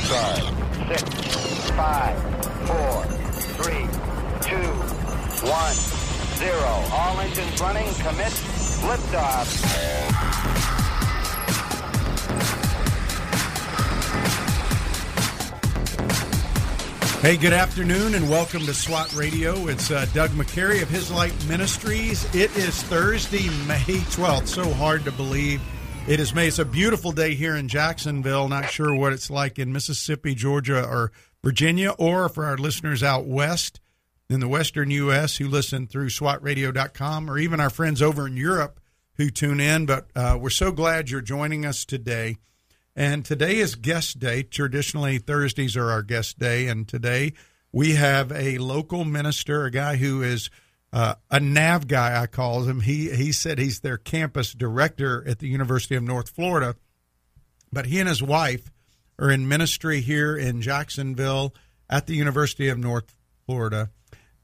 start. Six, five, four, three, two, one, zero. All engines running. Commit. Liftoff. Hey, good afternoon and welcome to SWAT Radio. It's uh, Doug McCary of His Light Ministries. It is Thursday, May 12th. So hard to believe. It is May. It's a beautiful day here in Jacksonville. Not sure what it's like in Mississippi, Georgia, or Virginia, or for our listeners out west in the western U.S. who listen through SWATradio.com, or even our friends over in Europe who tune in. But uh, we're so glad you're joining us today. And today is guest day. Traditionally, Thursdays are our guest day. And today we have a local minister, a guy who is uh, a NAV guy, I call him. He, he said he's their campus director at the University of North Florida. But he and his wife are in ministry here in Jacksonville at the University of North Florida.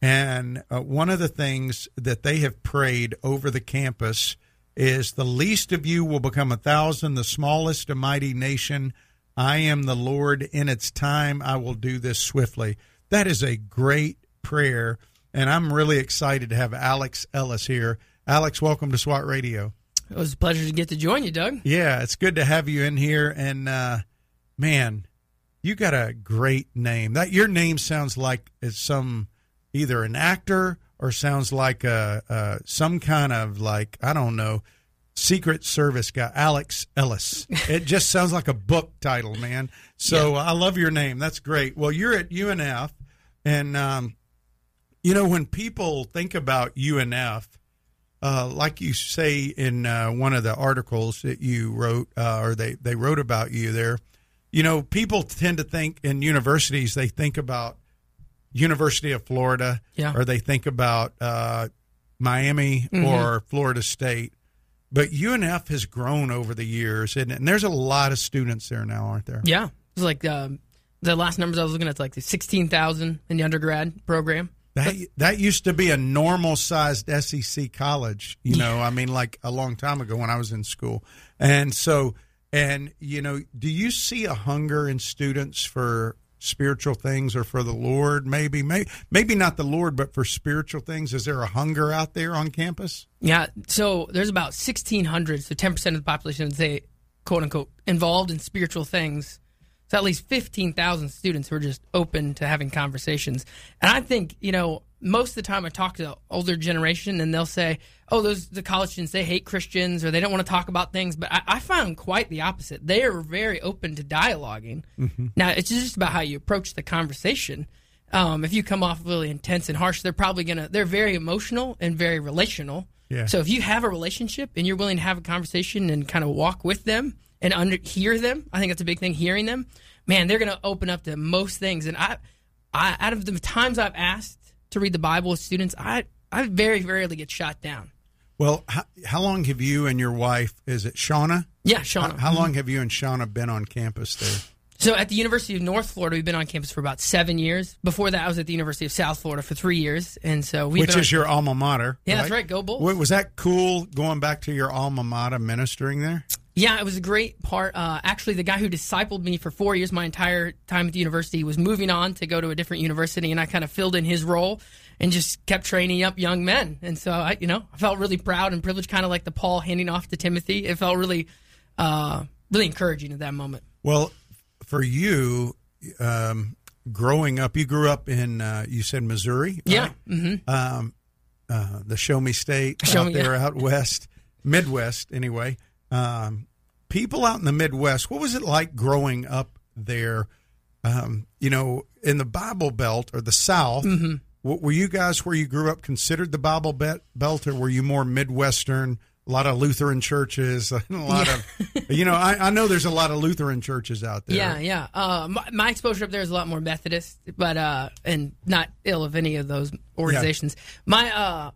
And uh, one of the things that they have prayed over the campus is the least of you will become a thousand, the smallest a mighty nation. I am the Lord. In its time, I will do this swiftly. That is a great prayer, and I'm really excited to have Alex Ellis here. Alex, welcome to SWAT Radio. It was a pleasure to get to join you, Doug. Yeah, it's good to have you in here. And uh, man, you got a great name. That your name sounds like it's some either an actor or sounds like a, a some kind of like I don't know Secret Service guy, Alex Ellis. It just sounds like a book title, man. So yeah. I love your name. That's great. Well, you're at UNF, and um, you know when people think about UNF, uh, like you say in uh, one of the articles that you wrote, uh, or they they wrote about you there. You know, people tend to think in universities they think about University of Florida, yeah. or they think about uh, Miami mm-hmm. or Florida State. But UNF has grown over the years, and, and, there's a lot of students there now, aren't there? Yeah, it's like um, the last numbers I was looking at, like sixteen thousand in the undergrad program. That that used to be a normal sized SEC college, you know. I mean, like a long time ago when I was in school, and so and you know, do you see a hunger in students for spiritual things or for the Lord, maybe, maybe, maybe not the Lord, but for spiritual things? Is there a hunger out there on campus? Yeah. So there's about 1,600, so 10% of the population, say, quote unquote, involved in spiritual things. So at least 15,000 students who are just open to having conversations. And I think, you know, most of the time I talk to the older generation and they'll say, oh, those the college students, they hate Christians or they don't want to talk about things. But I, I found quite the opposite. They are very open to dialoguing. Mm-hmm. Now, it's just about how you approach the conversation. Um, if you come off really intense and harsh, they're probably going to, they're very emotional and very relational. Yeah. So if you have a relationship and you're willing to have a conversation and kind of walk with them and under, hear them, I think that's a big thing, hearing them, man, they're going to open up to most things. And I, I, out of the times I've asked to read the Bible with students, I, I very rarely get shot down. Well, how, how, long have you and your wife, is it Shauna? Yeah, Shauna. How, how long have you and Shauna been on campus there? So at the University of North Florida, we've been on campus for about seven years. Before that, I was at the University of South Florida for three years, and so we which is your alma mater. Yeah, right? that's right. Go Bulls. Was that cool going back to your alma mater ministering there? Yeah, it was a great part. Uh, actually, the guy who discipled me for four years, my entire time at the university, was moving on to go to a different university, and I kind of filled in his role and just kept training up young men. And so I, you know, I felt really proud and privileged, kind of like the Paul handing off to Timothy. It felt really, uh, really encouraging at that moment. Well, for you, um, growing up, you grew up in, uh, you said Missouri, right? Yeah. Mm-hmm. Um, uh, the Show Me State Show out me, there, yeah. out west, Midwest, anyway. Um, people out in the Midwest, what was it like growing up there? Um, you know, in the Bible Belt or the South, mm-hmm were you guys where you grew up considered the Bible Belt, or were you more Midwestern? A lot of Lutheran churches, a lot yeah. of, you know, I, I, know there's a lot of Lutheran churches out there. Yeah, yeah. Uh, my, my, exposure up there is a lot more Methodist, but uh, and not ill of any of those organizations. Yeah. My uh,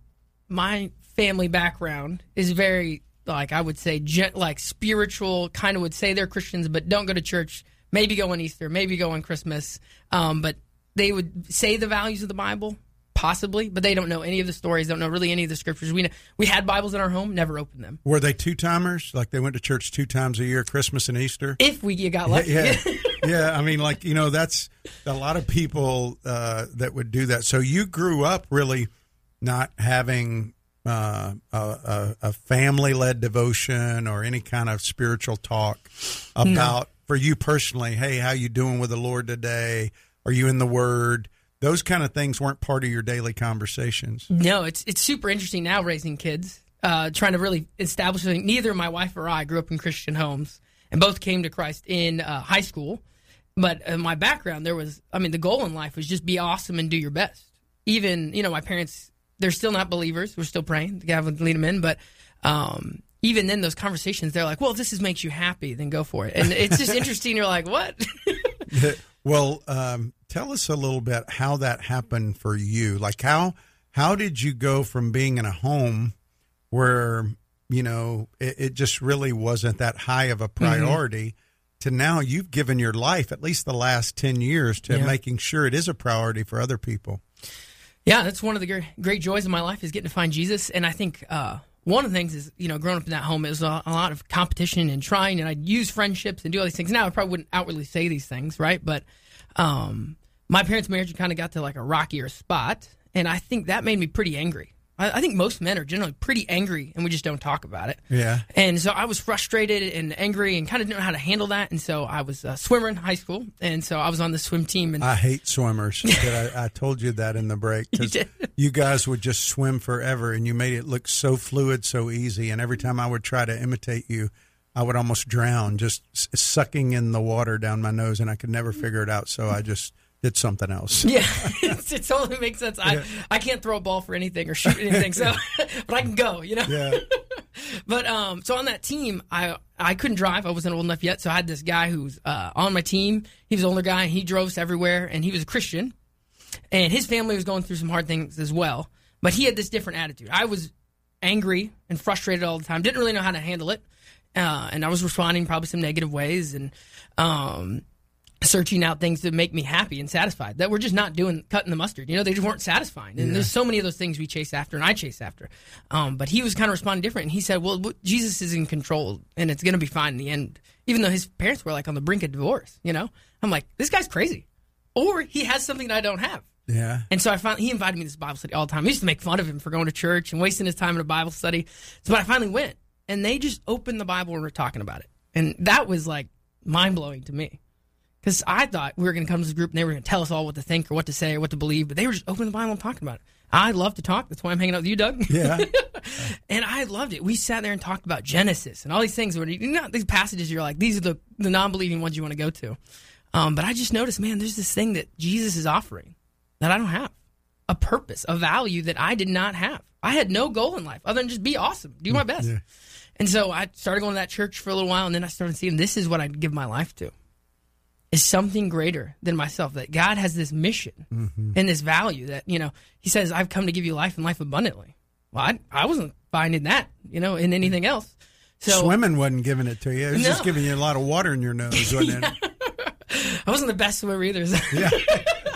my family background is very like I would say gent, like spiritual. Kind of would say they're Christians, but don't go to church. Maybe go on Easter, maybe go on Christmas. Um, but they would say the values of the Bible, possibly, but they don't know any of the stories, don't know really any of the scriptures. We know, we had Bibles in our home, never opened them. Were they two timers? Like they went to church two times a year, Christmas and Easter? If we got lucky. Yeah. yeah, I mean, like you know, that's a lot of people uh, that would do that. So you grew up really not having uh, a, a, a family-led devotion or any kind of spiritual talk about for you personally. Hey, how you doing with the Lord today? Are you in the Word? Those kind of things weren't part of your daily conversations. No, it's it's super interesting now raising kids, uh, trying to really establish something. Neither my wife or I grew up in Christian homes, and both came to Christ in uh, high school. But in my background, there was, I mean, the goal in life was just be awesome and do your best. Even, you know, my parents, they're still not believers. We're still praying. God would lead them in. But um, even then, those conversations, they're like, well, if this is, makes you happy, then go for it. And it's just interesting. You're like, what? well, um, tell us a little bit how that happened for you. Like, how, how did you go from being in a home where, you know, it, it just really wasn't that high of a priority? Mm-hmm to now you've given your life at least the last 10 years to yeah. making sure it is a priority for other people yeah that's one of the great, joys of my life is getting to find jesus. And i think uh, one of the things is you know growing up in that home was a, a, lot of competition and trying and i'd use friendships and do all these things. Now i probably wouldn't outwardly say these things right? But um, my parents marriage kind of got to like a rockier spot and i think that made me pretty angry I, I think most men are generally pretty angry, and we just don't talk about it. Yeah. And so I was frustrated and angry, and kind of didn't know how to handle that. And so I was a swimmer in high school, and so I was on the swim team. And I hate swimmers. I, I, told you that in the break because you, you guys would just swim forever, and you made it look so fluid, so easy. And every time I would try to imitate you, I would almost drown, just sucking in the water down my nose, and I could never figure it out. So I just did something else. Yeah, it totally makes sense. I, yeah. I can't throw a ball for anything or shoot anything, so but I can go, you know. Yeah. but um, so on that team, I I couldn't drive. I wasn't old enough yet, so I had this guy who's uh, on my team. He was an older guy. And he drove us everywhere, and he was a Christian, and his family was going through some hard things as well. But he had this different attitude. I was angry and frustrated all the time. Didn't really know how to handle it, uh, and I was responding probably some negative ways, and um, searching out things to make me happy and satisfied that we're just not doing cutting the mustard you know they just weren't satisfying and yeah. there's so many of those things we chase after and i chase after um, but he was kind of responding different and he said well jesus is in control and it's going to be fine in the end even though his parents were like on the brink of divorce you know i'm like this guy's crazy or he has something that i don't have yeah. And so I finally, he invited me to this Bible study all the time. I used to make fun of him for going to church and wasting his time in a Bible study. So, but I finally went and they just opened the Bible and were talking about it. And that was like mind blowing to me. Because I thought we were going to come to this group and they were going to tell us all what to think or what to say or what to believe, but they were just opening the Bible and talking about it. I love to talk. That's why I'm hanging out with you, Doug. Yeah. and I loved it. We sat there and talked about Genesis and all these things. Where you know, these passages, you're like, these are the, the non believing ones you want to go to. Um, but I just noticed, man, there's this thing that Jesus is offering that I don't have a purpose, a value that I did not have. I had no goal in life other than just be awesome, do my best. Yeah. And so I started going to that church for a little while, and then I started seeing this is what I'd give my life to is something greater than myself. That God has this mission mm-hmm. and this value that, you know, He says, I've come to give you life and life abundantly. Well, I, I wasn't finding that, you know, in anything else. So Swimming wasn't giving it to you. It was no. just giving you a lot of water in your nose, wasn't it? I wasn't the best swimmer either. So. Yeah.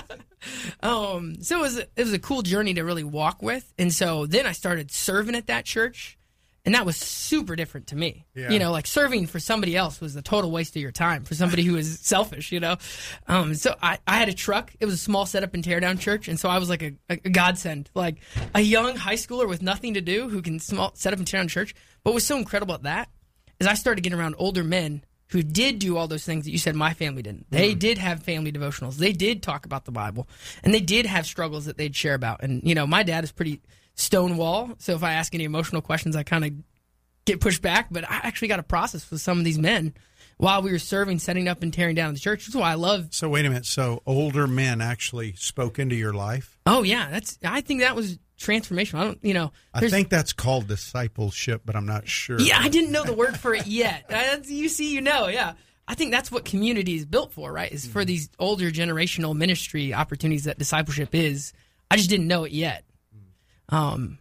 um, so it was, it was a cool journey to really walk with. And so then I started serving at that church and that was super different to me. Yeah. You know, like serving for somebody else was a total waste of your time for somebody who is selfish. You know, um, so I, I had a truck. It was a small setup and teardown church, and so I was like a, a, godsend, like a young high schooler with nothing to do who can small set up and tear down church. But what was so incredible at that is I started getting around older men who did do all those things that you said my family didn't. They mm. did have family devotionals. They did talk about the Bible, and they did have struggles that they'd share about. And you know, my dad is pretty stonewall. So if I ask any emotional questions, I kind of get pushed back. But I actually got a process with some of these men while we were serving, setting up, and tearing down the church. That's why I love. So wait a minute. So older men actually spoke into your life. Oh yeah, that's. I think that was transformational. I don't. You know. I think that's called discipleship, but I'm not sure. Yeah, I didn't know the word for it yet. you see, you know, yeah. I think that's what community is built for, right? Is for mm-hmm. these older generational ministry opportunities that discipleship is. I just didn't know it yet. Um,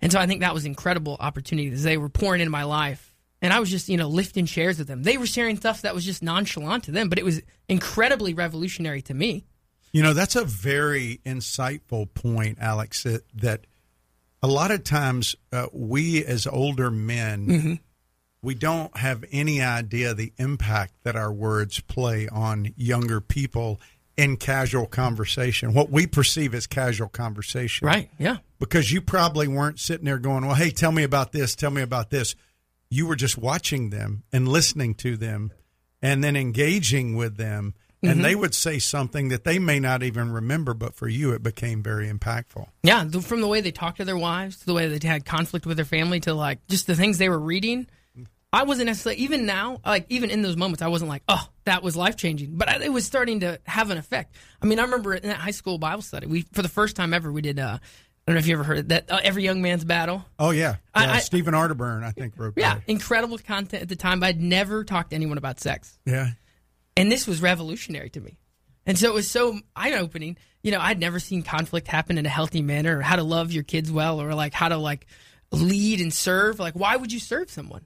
and so I think that was incredible opportunity as they were pouring into my life. And I was just, you know, lifting chairs with them. They were sharing stuff that was just nonchalant to them, but it was incredibly revolutionary to me. You know, that's a very insightful point, Alex, that, that a lot of times uh, we as older men, mm-hmm. we don't have any idea the impact that our words play on younger people in casual conversation, what we perceive as casual conversation. Right. Yeah. Because you probably weren't sitting there going, well, hey, tell me about this, tell me about this. You were just watching them and listening to them and then engaging with them. And Mm-hmm. they would say something that they may not even remember, but for you, it became very impactful. Yeah, from the way they talked to their wives to the way they had conflict with their family to like just the things they were reading. I wasn't necessarily even now, like even in those moments, I wasn't like, oh, that was life changing, but I, it was starting to have an effect. I mean, I remember in that high school Bible study, we for the first time ever, we did. Uh, I don't know if you ever heard of that uh, every young man's battle. Oh, yeah. I- yeah I- Stephen Arterburn, I think, wrote Yeah, that. incredible content at the time. But I'd never talked to anyone about sex. Yeah. and this was revolutionary to me. And so it was so eye opening. You know, I'd never seen conflict happen in a healthy manner, or how to love your kids well, or like how to like lead and serve. Like, why would you serve someone?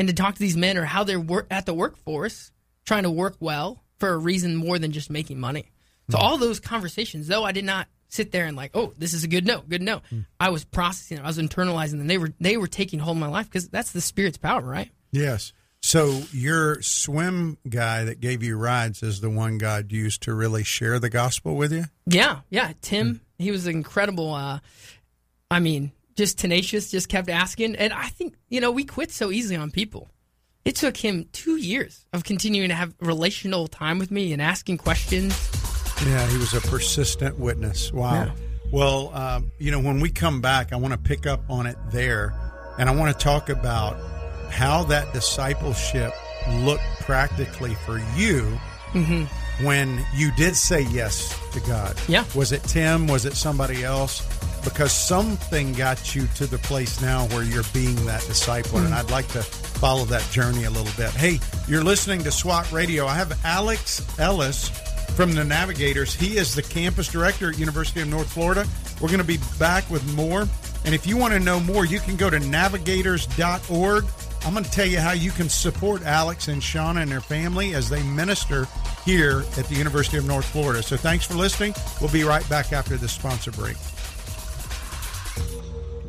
And to talk to these men, or how they're work at the workforce, trying to work well for a reason more than just making money. So hmm. all those conversations, though, I did not sit there and like, oh, this is a good note, good note. Hmm. I was processing them, I was internalizing them. They were they were taking hold of my life because that's the spirit's power, right? Yes. So your swim guy that gave you rides is the one God used to really share the gospel with you? Yeah, yeah. Tim, hmm. he was incredible. Uh, I mean, just tenacious, just kept asking. And I think, you know, we quit so easily on people. It took him two years of continuing to have relational time with me and asking questions. Yeah, he was a persistent witness. Wow. Yeah. Well, um, you know, when we come back, I want to pick up on it there, and I want to talk about how that discipleship looked practically for you when you did say yes to God. Yeah. Was it Tim? Was it somebody else? Because something got you to the place now where you're being that disciple, and mm. I'd like to follow that journey a little bit. Hey, you're listening to SWAT Radio. I have Alex Ellis from the Navigators. He is the campus director at University of North Florida. We're going to be back with more. And if you want to know more, you can go to navigators.org. I'm going to tell you how you can support Alex and Shauna and their family as they minister here at the University of North Florida. So thanks for listening. We'll be right back after this sponsor break.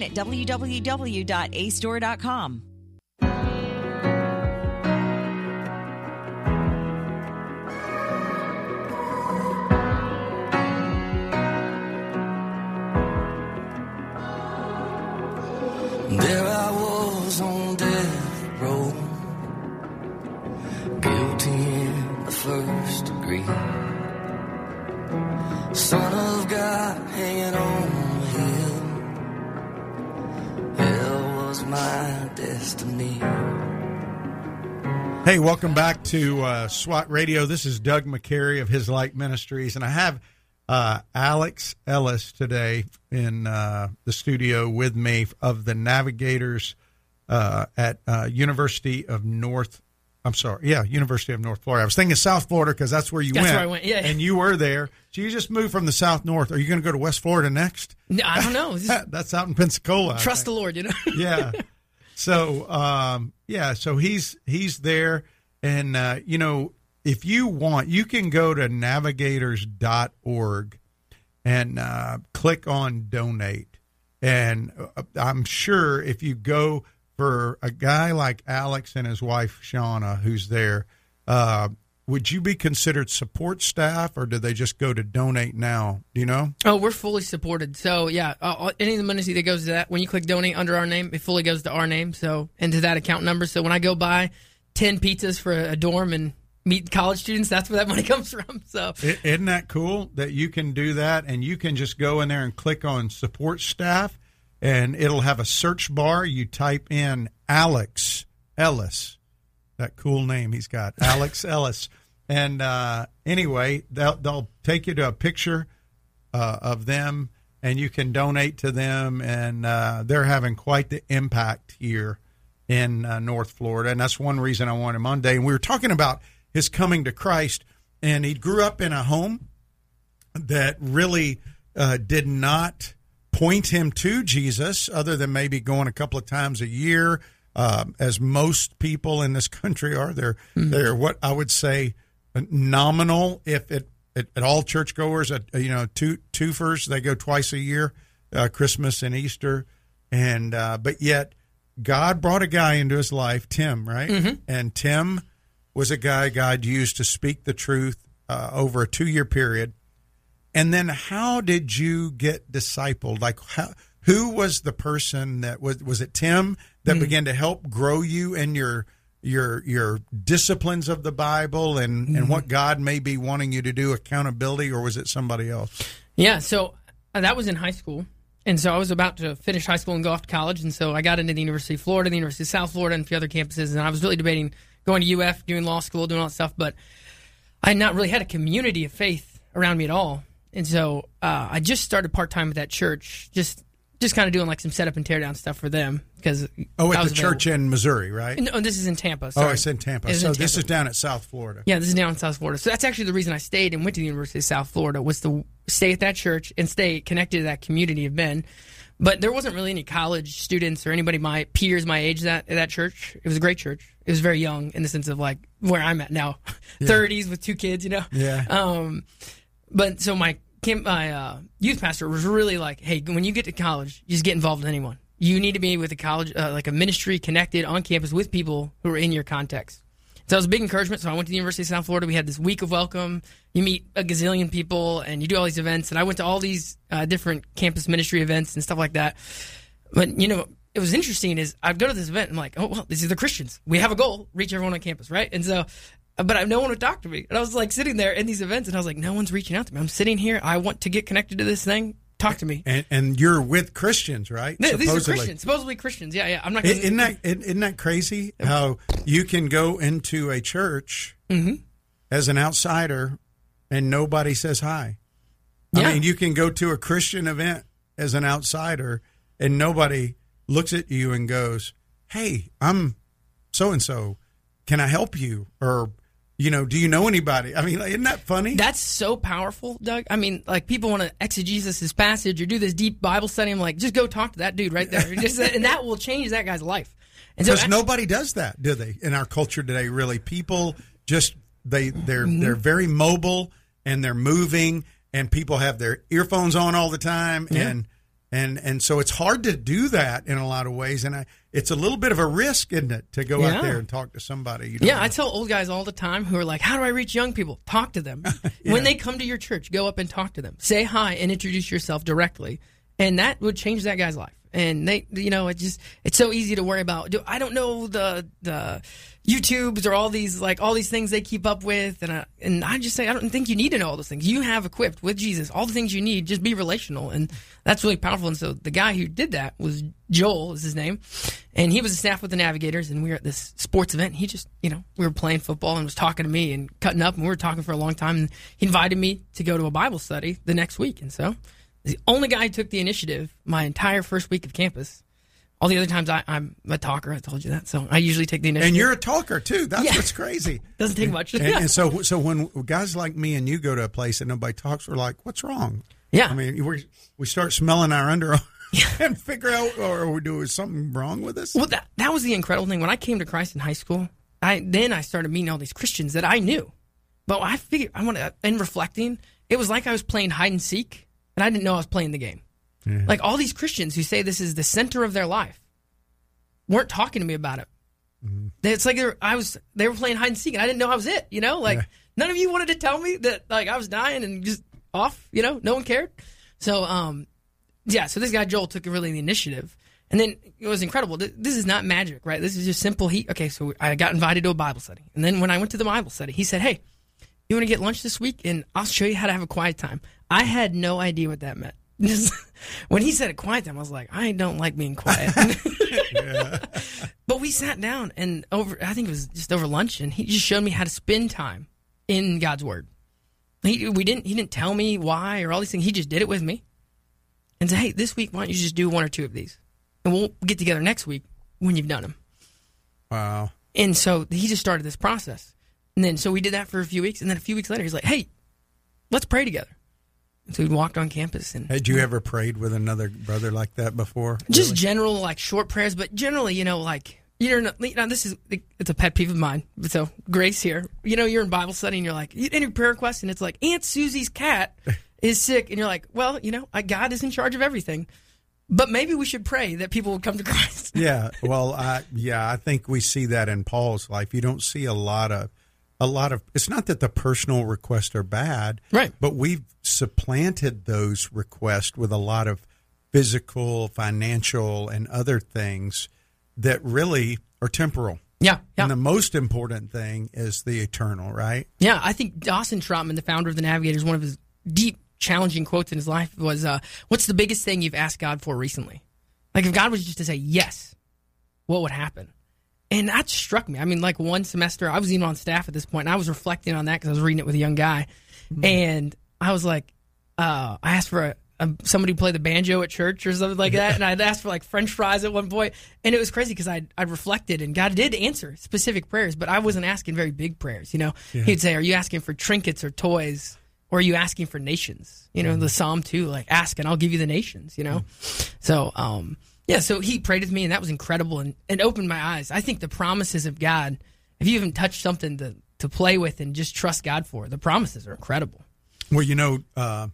at www.acedore.com. destiny. Hey, welcome back to uh, SWAT Radio. This is Doug McCary of His Light Ministries, and I have uh, Alex Ellis today in uh, the studio with me of the Navigators uh, at uh, University of North. I'm sorry, yeah, University of North Florida. I was thinking South Florida because that's where you That's went. where I went, yeah. and you were there. So you just moved from the South North. Are you going to go to West Florida next? No, I don't know. That's out in Pensacola. Trust the Lord, you know? yeah. So um, yeah, so he's he's there, and uh, you know if you want, you can go to navigators.org and uh, click on donate, and uh, I'm sure if you go for a guy like Alex and his wife Shauna, who's there. Uh, would you be considered support staff, or do they just go to donate now? Do you know? Oh, we're fully supported. So yeah, uh, any of the money that goes to that, when you click donate under our name, it fully goes to our name. So into that account number. So when I go buy ten pizzas for a dorm and meet college students, that's where that money comes from. So Isn't that cool that you can do that and you can just go in there and click on support staff and it'll have a search bar. You type in Alex Ellis, that cool name he's got, Alex Ellis. And uh, anyway, they'll, they'll take you to a picture uh, of them and you can donate to them. And uh, they're having quite the impact here in uh, North Florida. And that's one reason I wanted him on today. And we were talking about his coming to Christ. And he grew up in a home that really uh, did not point him to Jesus, other than maybe going a couple of times a year, um, as most people in this country are. They're they're what I would say nominal. If it at, at all churchgoers, at, you know, two twofers, they go twice a year, uh, Christmas and Easter, and uh, but yet God brought a guy into his life, Tim, right? And Tim was a guy God used to speak the truth uh, over a two year period. And then, how did you get discipled? Like, how, who was the person that was? Was it Tim that began to help grow you in your your your disciplines of the Bible and and what God may be wanting you to do, accountability, or was it somebody else? Yeah, so uh, that was in high school. And so I was about to finish high school and go off to college. And so I got into the University of Florida, the University of South Florida, and a few other campuses. And I was really debating going to UF, doing law school, doing all that stuff. But I had not really had a community of faith around me at all. And so uh, I just started part time at that church, just just kind of doing like some setup and tear down stuff for them because Oh, at the church available. in Missouri, right? No, this is in Tampa. oh, sorry. it's in Tampa. It So in this is down at South Florida. Yeah, this is down in South Florida. So that's actually the reason I stayed and went to the University of South Florida was to stay at that church and stay connected to that community of men. But there wasn't really any college students or anybody my peers my age that at that church. It was a great church. It was very young in the sense of like where I'm at now, 30s with two kids, you know. Yeah. Um, but so my camp, my uh, youth pastor was really like, hey, when you get to college, just get involved with anyone. You need to be with a college, uh, like a ministry connected on campus with people who are in your context. So it was a big encouragement. So I went to the University of South Florida. We had this week of welcome. You meet a gazillion people and you do all these events. And I went to all these uh, different campus ministry events and stuff like that. But you know, it was interesting is I'd go to this event and I'm like, oh well, these are the Christians. We have a goal, reach everyone on campus, right? And so, but I, no one would talk to me. And I was like sitting there in these events and I was like, no one's reaching out to me. I'm sitting here. I want to get connected to this thing. Talk to me. And and you're with Christians, right? No, these are Christians, supposedly Christians. Yeah, yeah. I'm not. Gonna, Isn't that isn't that crazy? How you can go into a church Mm-hmm. as an outsider and nobody says hi. I Yeah. mean, you can go to a Christian event as an outsider and nobody looks at you and goes, "Hey, I'm so and so. Can I help you?" Or, you know, do you know anybody? I mean, isn't that funny? That's so powerful, Doug. I mean, like people want to exegesis this passage or do this deep Bible study. I'm like, just go talk to that dude right there, Just- and that will change that guy's life. And so because nobody does that, do they? In our culture today, really, people just they they're Mm-hmm. they're very mobile and they're moving, and people have their earphones on all the time, and and and so it's hard to do that in a lot of ways, and I, it's a little bit of a risk, isn't it, to go Yeah. out there and talk to somebody? You Yeah, know. I tell old guys all the time who are like, "How do I reach young people?" Talk to them. When they come to your church, go up and talk to them. Say hi and introduce yourself directly, and that would change that guy's life. And they, you know, it just it's so easy to worry about. I don't know the the YouTubes or all these like all these things they keep up with, and I, and I just say I don't think you need to know all those things. You have equipped with Jesus all the things you need. Just be relational, and that's really powerful. And so the guy who did that was Joel, is his name, and he was a staff with the Navigators, and we were at this sports event. He just, you know, we were playing football and was talking to me and cutting up, and we were talking for a long time. And he invited me to go to a Bible study the next week, and so the only guy who took the initiative my entire first week of campus. All the other times I, I'm a talker. I told you that, so I usually take the initiative. and you're a talker too. That's Yeah. what's crazy. doesn't take much. And, and so, so when guys like me and you go to a place and nobody talks, we're like, "What's wrong?" Yeah. I mean, we we start smelling our underarm and figure out, or we do is something wrong with us? Well, that that was the incredible thing. When I came to Christ in high school, I then I started meeting all these Christians that I knew. But I figured I want to. In reflecting, it was like I was playing hide and seek, and I didn't know I was playing the game. Like all these Christians who say this is the center of their life weren't talking to me about it. It's like they were, I was they were playing hide and seek, and I didn't know I was it. You know, like Yeah. none of you wanted to tell me that like I was dying and just off. You know, no one cared. So um, yeah. So this guy Joel took really the initiative, and then it was incredible. This is not magic, right? This is just simple. He okay. So I got invited to a Bible study, and then when I went to the Bible study, he said, "Hey, you want to get lunch this week and I'll show you how to have a quiet time. I had no idea what that meant. when he said a quiet time, I was like, I don't like being quiet. but we sat down and over, I think it was just over lunch, and he just showed me how to spend time in God's Word. He, we didn't, he didn't tell me why or all these things. He just did it with me and said, hey, this week, why don't you just do one or two of these? And we'll get together next week when you've done them. Wow. And so he just started this process. And then so we did that for a few weeks. And then a few weeks later, he's like, hey, let's pray together. So we walked on campus and Had you ever prayed with another brother like that before? just Really? general, like short prayers, but generally, you know, like, you're not, you know, this is, it's a pet peeve of mine. So Grace here, you know, you're in Bible study and you're like, any prayer request? And it's like, Aunt Susie's cat is sick. And you're like, well, you know, God is in charge of everything. But maybe we should pray that people would come to Christ. yeah. Well, I, yeah, I think we see that in Paul's life. You don't see a lot of, a lot of. It's not that the personal requests are bad, Right. But we've supplanted those requests with a lot of physical, financial, and other things that really are temporal. Yeah. Yeah. And the most important thing is the eternal, right? Yeah, I think Dawson Trotman, the founder of the Navigators, one of his deep, challenging quotes in his life was, uh, "What's the biggest thing you've asked God for recently? Like, if God was just to say yes, what would happen?" And that struck me. I mean, like one semester, I was even on staff at this point, and I was reflecting on that because I was reading it with a young guy, and I was like, uh, I asked for a, a, somebody to play the banjo at church or something like that, and I'd asked for like French fries at one point, and it was crazy because I I reflected, and God did answer specific prayers, but I wasn't asking very big prayers. You know, He'd say, "Are you asking for trinkets or toys?" Or are you asking for nations? You know, the Psalm two, like ask and I'll give you the nations, you know? So, um, yeah, so he prayed with me and that was incredible and, and opened my eyes. I think the promises of God, if you haven't touched something to, to play with and just trust God for, the promises are incredible. Well, you know, uh,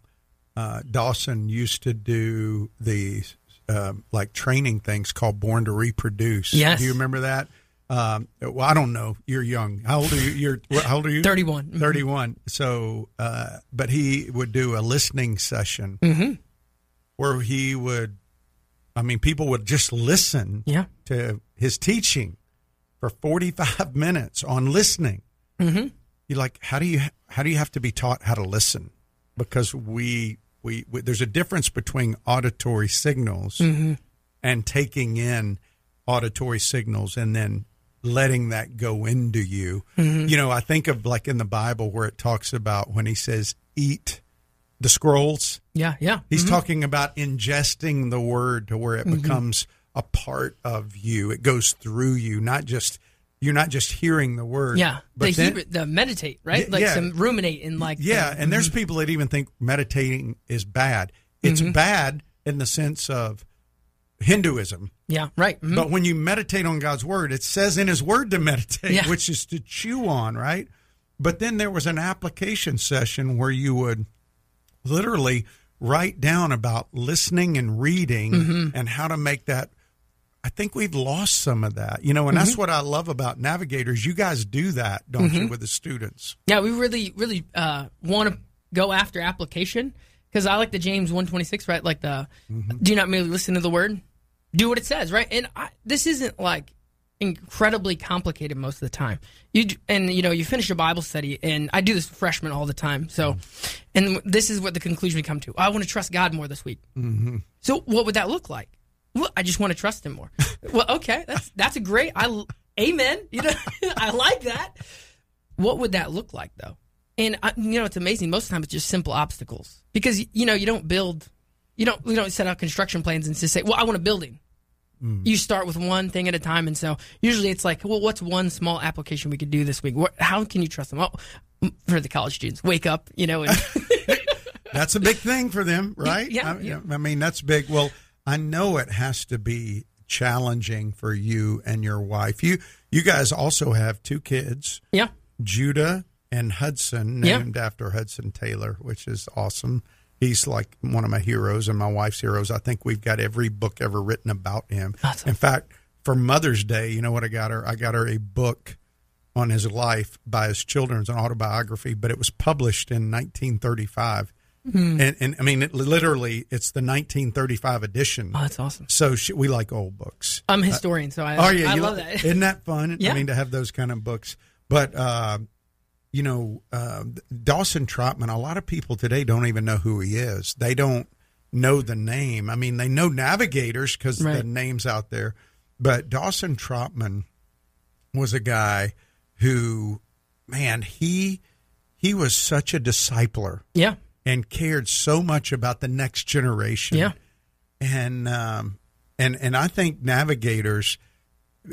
uh, Dawson used to do the uh, like training things called Born to Reproduce. Yes. Do you remember that? Um, well, I don't know. You're young. How old are you? You're how old are you? 31. Mhm. 31. So, uh, but he would do a listening session Mm-hmm. where he would, I mean, people would just listen Yeah. to his teaching for 45 minutes on listening. Mm-hmm. You're like, how do you how do you have to be taught how to listen? Because we we, we there's a difference between auditory signals Mm-hmm. and taking in auditory signals and then letting that go into you. Mm-hmm. You know, I think of like in the Bible where it talks about when he says eat the scrolls. Yeah, yeah. He's Mhm. talking about ingesting the word to where it Mm-hmm. becomes a part of you. It goes through you, not just you're not just hearing the word. Yeah. but the, then, Hebrew, the meditate, right? Y- like yeah. some ruminate and like. yeah, the- and there's people that even think meditating is bad. It's Mm-hmm. bad in the sense of Hinduism. Yeah, right. mhm. But when you meditate on God's word, it says in his word to meditate, Yeah. which is to chew on, right? But then there was an application session where you would literally write down about listening and reading Mm-hmm. and how to make that I think we've lost some of that. You know, and that's Mm-hmm. what I love about navigators. You guys do that, don't you, with the students? Yeah, we really, really uh, want to go after application because I like the James one twenty six, right? Like the do not merely listen to the word, do what it says, right? And I, this isn't like incredibly complicated most of the time. You and you know you finish a Bible study, and I do this with freshmen all the time. So, and this is what the conclusion we come to. I want to trust God more this week. Mm-hmm. So, what would that look like? Well, I just want to trust Him more. well, okay, that's that's a great. I amen. You know, I like that. What would that look like though? And I, you know, it's amazing. Most of the time, it's just simple obstacles because you know you don't build, you don't you don't set out construction plans and just say, "Well, I want a building." Mm. You start with one thing at a time, and so usually it's like, "Well, what's one small application we could do this week? What, how can you trust them?" Well, for the college students, wake up, you know, and That's a big thing for them, right? Yeah, I, yeah. I mean, that's big. Well, I know it has to be challenging for you and your wife. You you guys also have two kids, yeah, Judah and Hudson, Yeah. named after Hudson Taylor, which is awesome. He's like one of my heroes and my wife's heroes. I think we've got every book ever written about him. Awesome. In fact, for Mother's Day, you know what I got her? I got her a book on his life by his children, it's an autobiography, but it was published in 1935. Hmm. And, and I mean, it, literally, it's the 1935 edition. Oh, that's awesome. So she, we like old books. I'm a historian, so I, Oh yeah, I you love lo- that. Isn't that fun? Yeah. I mean, to have those kind of books. But uh, you know, uh, Dawson Trotman. A lot of people today don't even know who he is. They don't know the name. I mean, they know navigators because the name's out there. But Dawson Trotman was a guy who, man, he he was such a discipler yeah, and cared so much about the next generation yeah. and um, and and I think Navigators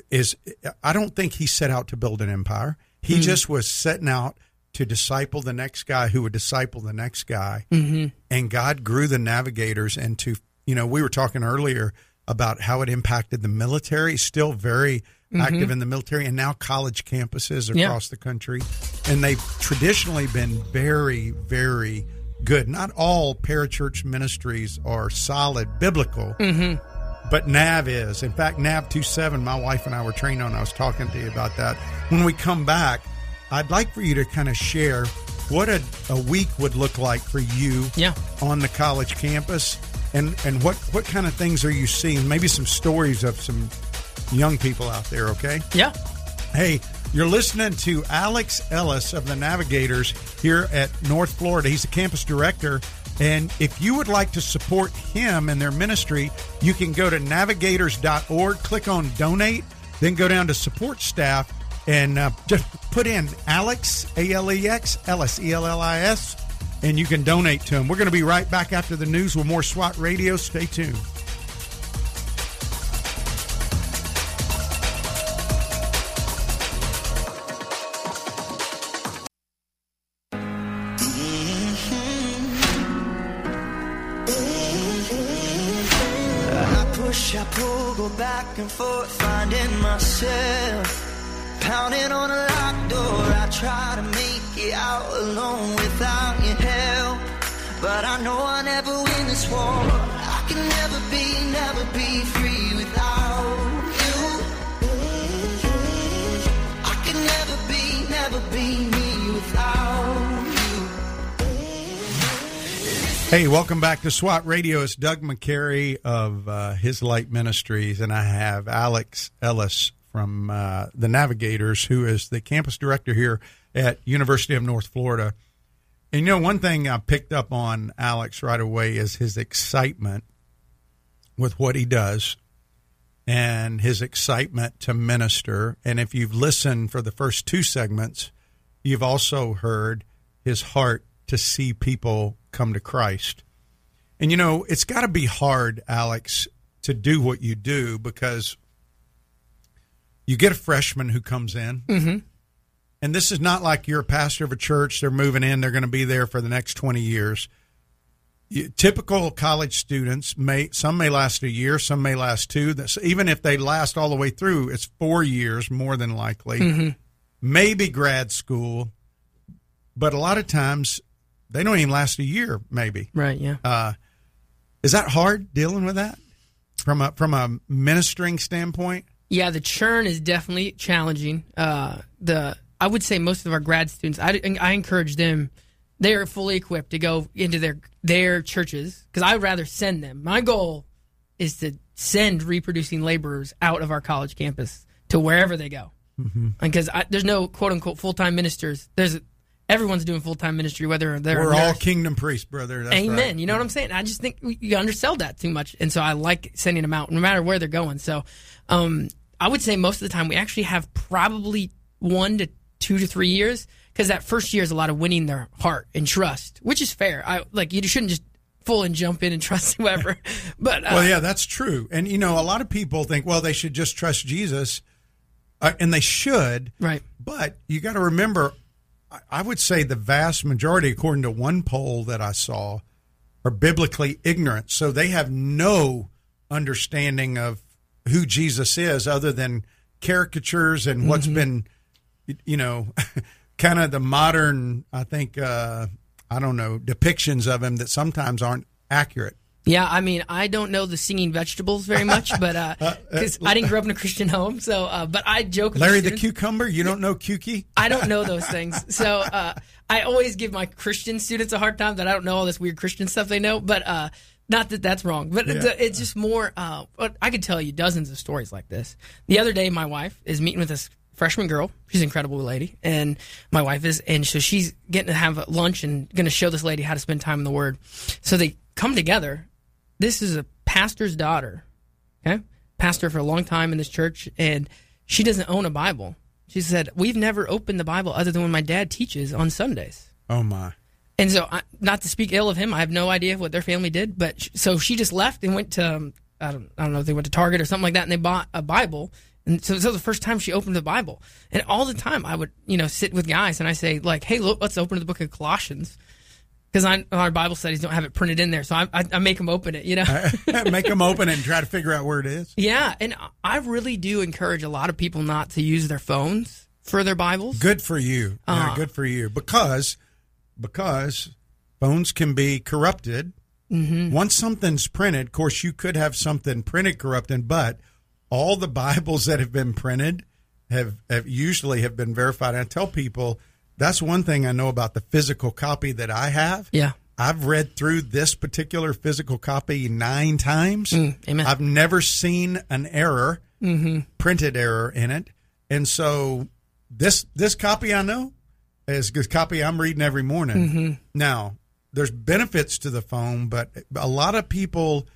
is I don't think he set out to build an empire. He hmm. just was setting out to disciple the next guy who would disciple the next guy, mm-hmm. and God grew the Navigators into you know we were talking earlier about how it impacted the military. Still very mm-hmm. active in the military, and now college campuses Yeah. across the country, and they've traditionally been very very good. Not all parachurch ministries are solid biblical, mm-hmm. But NAV is. In fact, NAV 27, my wife and I were trained on. I was talking to you about that. When we come back, I'd like for you to kind of share what a, a week would look like for you Yeah. on the college campus and, and what, what kind of things are you seeing? Maybe some stories of some young people out there, okay? Yeah. Hey, you're listening to Alex Ellis of the Navigators here at North Florida. He's the campus director. And if you would like to support him and their ministry, you can go to navigators.org, click on donate, then go down to support staff and uh, just put in Alex, A L E X, Ellis, E L L I S, and you can donate to him. We're going to be right back after the news with more SWAT radio. Stay tuned. Back and forth, finding myself. Pounding on a locked door, I try to make it out alone without your help. But I know I'll never win this war. I can never be, never be free without you. I can never be, never be me without you. Hey, welcome back to SWAT Radio. It's Doug McCary of uh, His Light Ministries, and I have Alex Ellis from uh, the Navigators, who is the campus director here at University of North Florida. And you know, one thing I picked up on Alex right away is his excitement with what he does and his excitement to minister. And if you've listened for the first two segments, you've also heard his heart to see people come to Christ. And you know, it's got to be hard, Alex, to do what you do because you get a freshman who comes in. Mm-hmm. And this is not like you're a pastor of a church, they're moving in, they're going to be there for the next 20 years. You, typical college students may some may last a year, some may last two. That's, even if they last all the way through, it's four years more than likely. Maybe grad school, but a lot of times they don't even last a year. Maybe Right. Yeah. uh, is that hard dealing with that from a from a ministering standpoint? Yeah, the churn is definitely challenging. Uh, the I would say most of our grad students, I, I encourage them. They are fully equipped to go into their their churches because I'd rather send them. My goal is to send reproducing laborers out of our college campus to wherever they go, because there's no quote unquote full time ministers. There's everyone's doing full time ministry, whether they're We're all kingdom priests, brother. That's Amen. right. You know what I'm saying? I just think you undersell that too much, and so I like sending them out, no matter where they're going. So, um, I would say most of the time we actually have probably one to two to three years because that first year is a lot of winning their heart and trust, which is fair. I like you shouldn't just full and jump in and trust whoever, but uh, Well, yeah, that's true. And you know, a lot of people think, well, they should just trust Jesus, uh, and they should. right, But you got to remember, I- would say the vast majority, according to one poll that I saw, are biblically ignorant. So they have no understanding of who Jesus is other than caricatures and what's been, you know, kind of the modern, I think, uh, I don't know, depictions of him that sometimes aren't accurate. Yeah, I mean, I don't know the singing vegetables very much, but because I didn't grow up in a Christian home, so uh, but I joke. with Larry the students- cucumber. You don't know Kukey? I don't know those things, so uh, I always give my Christian students a hard time that I don't know all this weird Christian stuff they know, but uh, not that that's wrong, but it's, it's just more. Uh, I could tell you dozens of stories like this. The other day, my wife is meeting with this freshman girl. She's an incredible lady, and my wife is, and so she's getting to have lunch and going to show this lady how to spend time in the Word. So they come together. This is a pastor's daughter, okay, pastor for a long time in this church, and she doesn't own a Bible. She said, "We've never opened the Bible other than when my dad teaches on Sundays." Oh my. And so, I, not to speak ill of him, I have no idea what their family did. But sh- so she just left and went to um, I don't I don't know if they went to Target or something like that, and they bought a Bible. And so, so the first time she opened the Bible, and all the time I would you know sit with guys and I say like, hey, look, let's open the book of Colossians. Because our Bible studies don't have it printed in there, so I, I, I make them open it, you know. Make them open it and try to figure out where it is. yeah, and I really do encourage a lot of people not to use their phones for their Bibles. Good for you. Yeah, Uh. good for you. Because because phones can be corrupted. Mm-hmm. Once something's printed, of course, you could have something printed corrupted, but all the Bibles that have been printed have, have usually have been verified. I tell people that's one thing I know about the physical copy that I have. Yeah. I've read through this particular physical copy nine times. Mm, amen. I've never seen an error, printed error in it, and so this this copy I know is the copy I'm reading every morning. Now, there's benefits to the phone, but a lot of people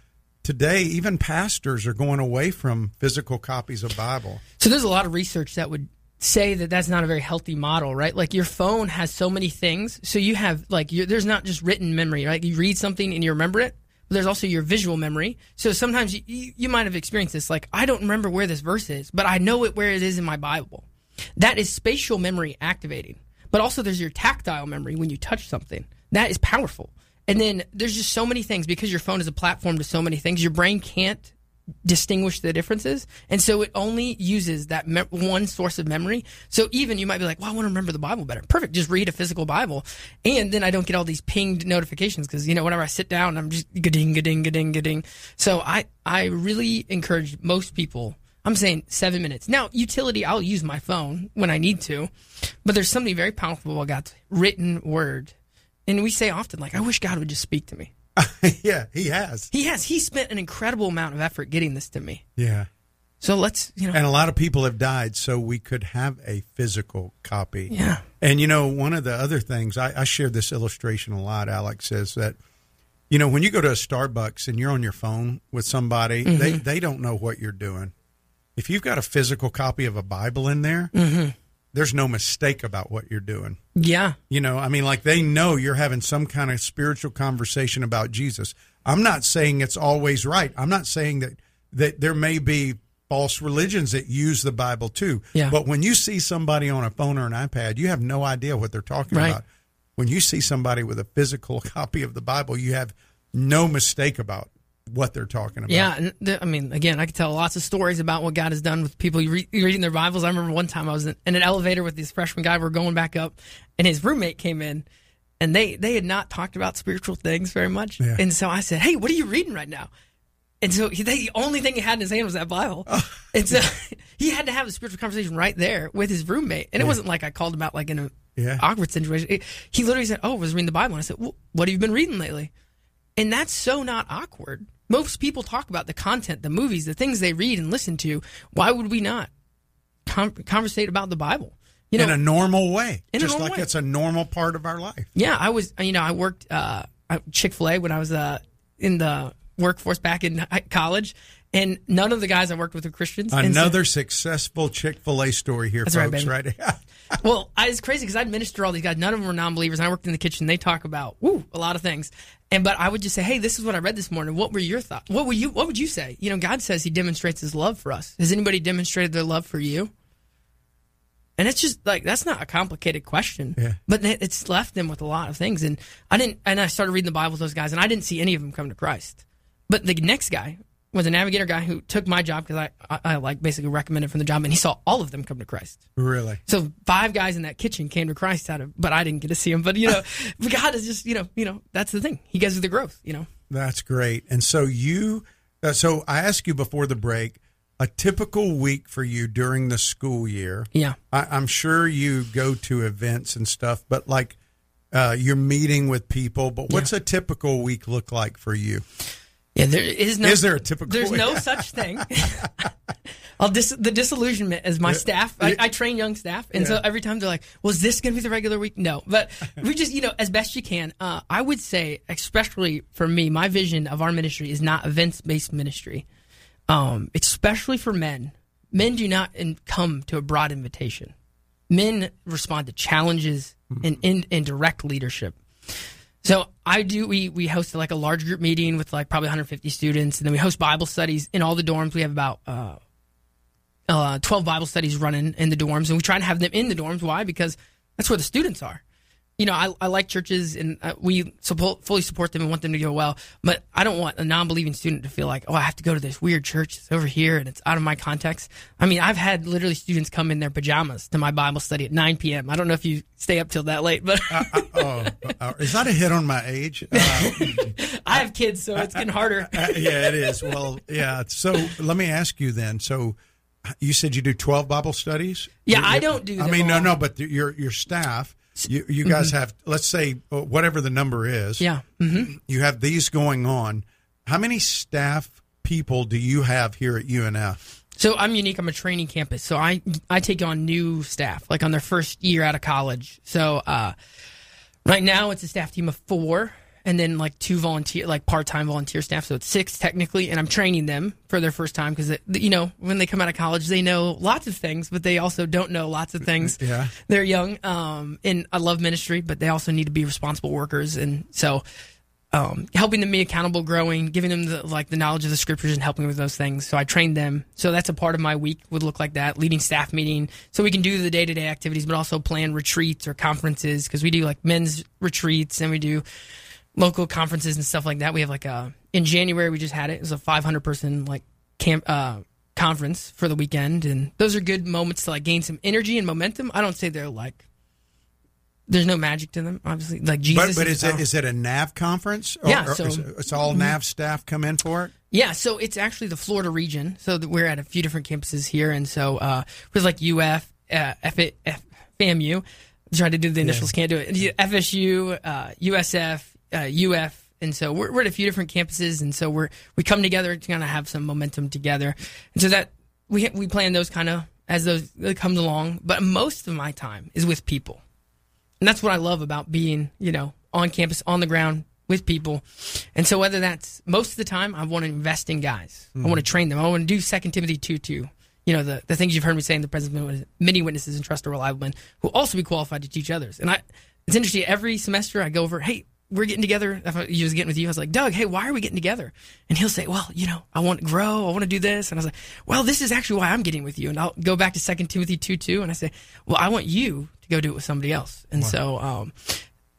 today, even pastors, are going away from physical copies of Bible. So there's a lot of research that would say that that's not a very healthy model, right? Like your phone has so many things. So you have like there's not just written memory, right? You read something and you remember it. But there's also your visual memory. So sometimes you, you, you might have experienced this. Like I don't remember where this verse is, but I know it where it is in my Bible. That is spatial memory activating. But also there's your tactile memory when you touch something. That is powerful. And then there's just so many things because your phone is a platform to so many things. Your brain can't distinguish the differences, and so it only uses that me- one source of memory. So even you might be like, "Well, I want to remember the Bible better." Perfect, just read a physical Bible, and then I don't get all these pinged notifications because you know whenever I sit down, I'm just ga-ding, ga-ding, ga-ding, ga-ding. So I I really encourage most people. I'm saying seven minutes. Now, utility, I'll use my phone when I need to, but there's something very powerful about God's written word. And we say often, like, I wish God would just speak to me. yeah, he has. He has. He spent an incredible amount of effort getting this to me. Yeah. So let's, you know, And a lot of people have died, so we could have a physical copy. Yeah. And you know, one of the other things I, I share this illustration a lot. Alex says that, you know, when you go to a Starbucks and you're on your phone with somebody, they mm-hmm. they don't know what you're doing. If you've got a physical copy of a Bible in there, mm-hmm. There's no mistake about what you're doing. yeah, You know, I mean, like they know you're having some kind of spiritual conversation about Jesus. I'm not saying it's always right. I'm not saying that that there may be false religions that use the Bible too. Yeah. But when you see somebody on a phone or an iPad, you have no idea what they're talking Right. about. When you see somebody with a physical copy of the Bible, you have no mistake about what they're talking about. yeah. And I mean, again, I could tell lots of stories about what God has done with people re- reading their Bibles. I remember one time I was in, an elevator with this freshman guy. We are going back up, and his roommate came in, and they they had not talked about spiritual things very much. Yeah. And so I said, "Hey, what are you reading right now?" And so he, the only thing he had in his hand was that Bible. Oh. and so he had to have a spiritual conversation right there with his roommate. And it wasn't like I called him out like in a Yeah. awkward situation. It- he literally said, "Oh, I was reading the Bible." And I said, well, "What have you been reading lately?" And that's so not awkward. Most people talk about the content, the movies, the things they read and listen to. Why would we not con- conversate about the Bible? You know, in a normal way, In just like way. it's a normal part of our life. Yeah, I was. You know, I worked uh, Chick Fil A when I was uh, in the workforce back in college, and none of the guys I worked with were Christians. And so- Another successful Chick Fil A story here, That's right, folks. Right? well, I, it's crazy because I'd minister all these guys. None of them were non-believers. And I worked in the kitchen. They talk about woo a lot of things, and but I would just say, hey, this is what I read this morning. What were your thoughts? What were you? What would you say? You know, God says He demonstrates His love for us. Has anybody demonstrated their love for you? And it's just like that's not a complicated question, Yeah. but it's left them with a lot of things. And I didn't, and I started reading the Bible with those guys, and I didn't see any of them come to Christ. But the next guy was a navigator guy who took my job because I, I, I like basically recommended from the job, and he saw all of them come to Christ. really? So five guys in that kitchen came to Christ out of, but I didn't get to see him. But you know, God is just you know, you know, that's the thing. He gives you the growth. You know, That's great. And so you, uh, so I asked you before the break, a typical week for you during the school year. Yeah. I, I'm sure you go to events and stuff, but like uh, you're meeting with people. But what's a typical week look like for you? Yeah, there is no. Is there a typical There's week? no such thing. I'll dis- the disillusionment as my staff. I, I train young staff, and so every time they're like, "Was this going to be the regular week?" No, but we just, you know, as best you can. Uh, I would say, especially for me, my vision of our ministry is not events based ministry. Um, especially for men, men do not in- come to a broad invitation. Men respond to challenges and in, and direct leadership. So I do. We we host like a large group meeting with like probably 150 students, and then we host Bible studies in all the dorms. We have about uh, uh, 12 Bible studies running in the dorms, and we try to have them in the dorms. Why? Because that's where the students are. You know, I, I like churches, and uh, we support, fully support them and want them to go well. But I don't want a non-believing student to feel like, oh, I have to go to this weird church that's over here and it's out of my context. I mean, I've had literally students come in their pajamas to my Bible study at 9 p.m. I don't know if you stay up till that late, but oh, uh, is that a hit on my age? Uh, I have kids, so it's getting harder. uh, yeah, it is. Well, yeah. So let me ask you then. So you said you do 12 Bible studies? Yeah, You- I don't do I mean, no, all. no, but the- your your staff, you, you guys have, let's say, uh, whatever the number is. Yeah. hmm You have these going on. How many staff people do you have here at UNF? So I'm unique. I'm a training campus. So I I take on new staff, like on their first year out of college. So uh, right now it's a staff team of four, and then like two volunteer, like part time volunteer staff. So it's six technically, and I'm training them for their first time because you know when they come out of college they know lots of things, but they also don't know lots of things. Yeah. they're young, um, and I love ministry, but they also need to be responsible workers, and so um, helping them be accountable, growing, giving them the, like the knowledge of the scriptures and helping with those things. So I trained them. So that's a part of my week would look like that, leading staff meeting. So we can do the day to day activities, but also plan retreats or conferences because we do like men's retreats and we do local conferences and stuff like that. We have like a, in January, we just had it. It was a 500 person like camp, uh, conference for the weekend. And those are good moments to like gain some energy and momentum. I don't say they're like, there's no magic to them, obviously. Like Jesus, But but is it powerful. is it a NAV conference? Or, Yeah, so- is it- it's all NAV staff come in for it. Yeah, so it's actually the Florida region. So we're at a few different campuses here, and so uh, with like UF, uh, F, F, FAMU, tried to do the initials, can't do it. FSU, uh, USF, uh, UF, and so we're, we're at a few different campuses, and so we're we come together to kind of have some momentum together, and so that we we plan those kind of as those comes along. But most of my time is with people. And that's what I love about being, you know, on campus, on the ground with people. And so whether that's most of the time, I want to invest in guys. I want to train them. I want to do Second Timothy 2 2. You know, the, the things you've heard me say in the presence of many witnesses and trust a reliable men who also be qualified to teach others. And I, it's interesting. Every semester I go over, hey, we're getting together. If he was getting with you, I was like, Doug, hey, why are we getting together? And he'll say, well, you know, I want to grow. I want to do this. And I was like, well, this is actually why I'm getting with you. And I'll go back to Second Timothy 2 2. And I say, well, I want you to go do it with somebody else. And so, um,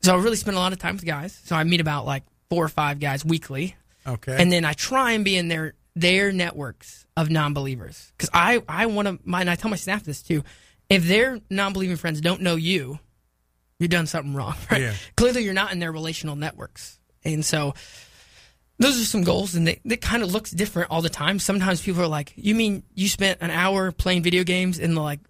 so I really spend a lot of time with guys. So I meet about like four or five guys weekly. Okay. And then I try and be in their their networks of non-believers because I I want to. And I tell my staff this too. If their non-believing friends don't know you, you've done something wrong. Right? Yeah. Clearly, you're not in their relational networks, and so those are some goals, and they, it kind of looks different all the time. Sometimes people are like, "You mean you spent an hour playing video games in the like."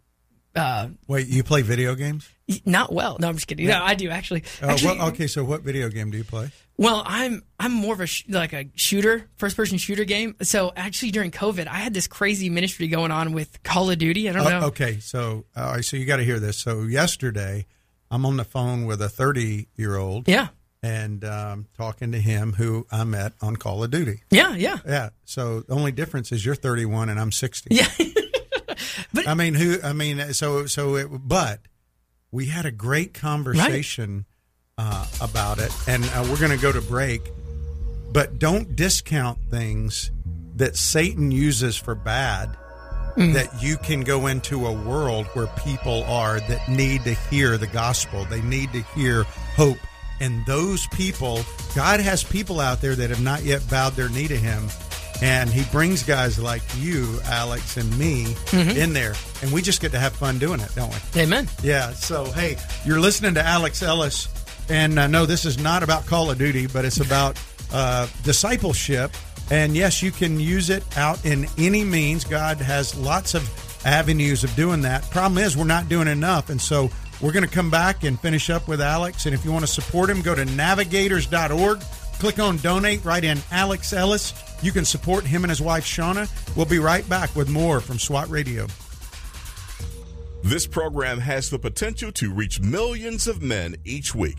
Uh, Wait, you play video games? not well. No, I'm just kidding. No, I do actually. Uh, Actually, what, okay, so what video game do you play? well, I'm I'm more of a sh- like a shooter, first person shooter game. So actually, during COVID, I had this crazy ministry going on with Call of Duty. I don't know. Uh, okay, so all right, so you got to hear this. So yesterday, I'm on the phone with a 30 year old, Yeah, and um, talking to him who I met on Call of Duty. yeah, yeah, Yeah. So the only difference is you're 31 and I'm 60. yeah. but I mean, who? I mean, so so. It, but we had a great conversation uh, about it, and uh, we're going to go to break. But don't discount things that Satan uses for bad. That you can go into a world where people are that need to hear the gospel. They need to hear hope. And those people, God has people out there that have not yet bowed their knee to Him. And He brings guys like you, Alex, and me in there. And we just get to have fun doing it, don't we? Amen. Yeah. So, hey, you're listening to Alex Ellis. And uh, no, this is not about Call of Duty, but it's about uh, discipleship. And yes, you can use it out in any means. God has lots of avenues of doing that. Problem is, we're not doing enough. And so we're going to come back and finish up with Alex. And if you want to support him, go to navigators.org, click on donate, write in Alex Ellis. You can support him and his wife, Shauna. We'll be right back with more from SWAT Radio. This program has the potential to reach millions of men each week.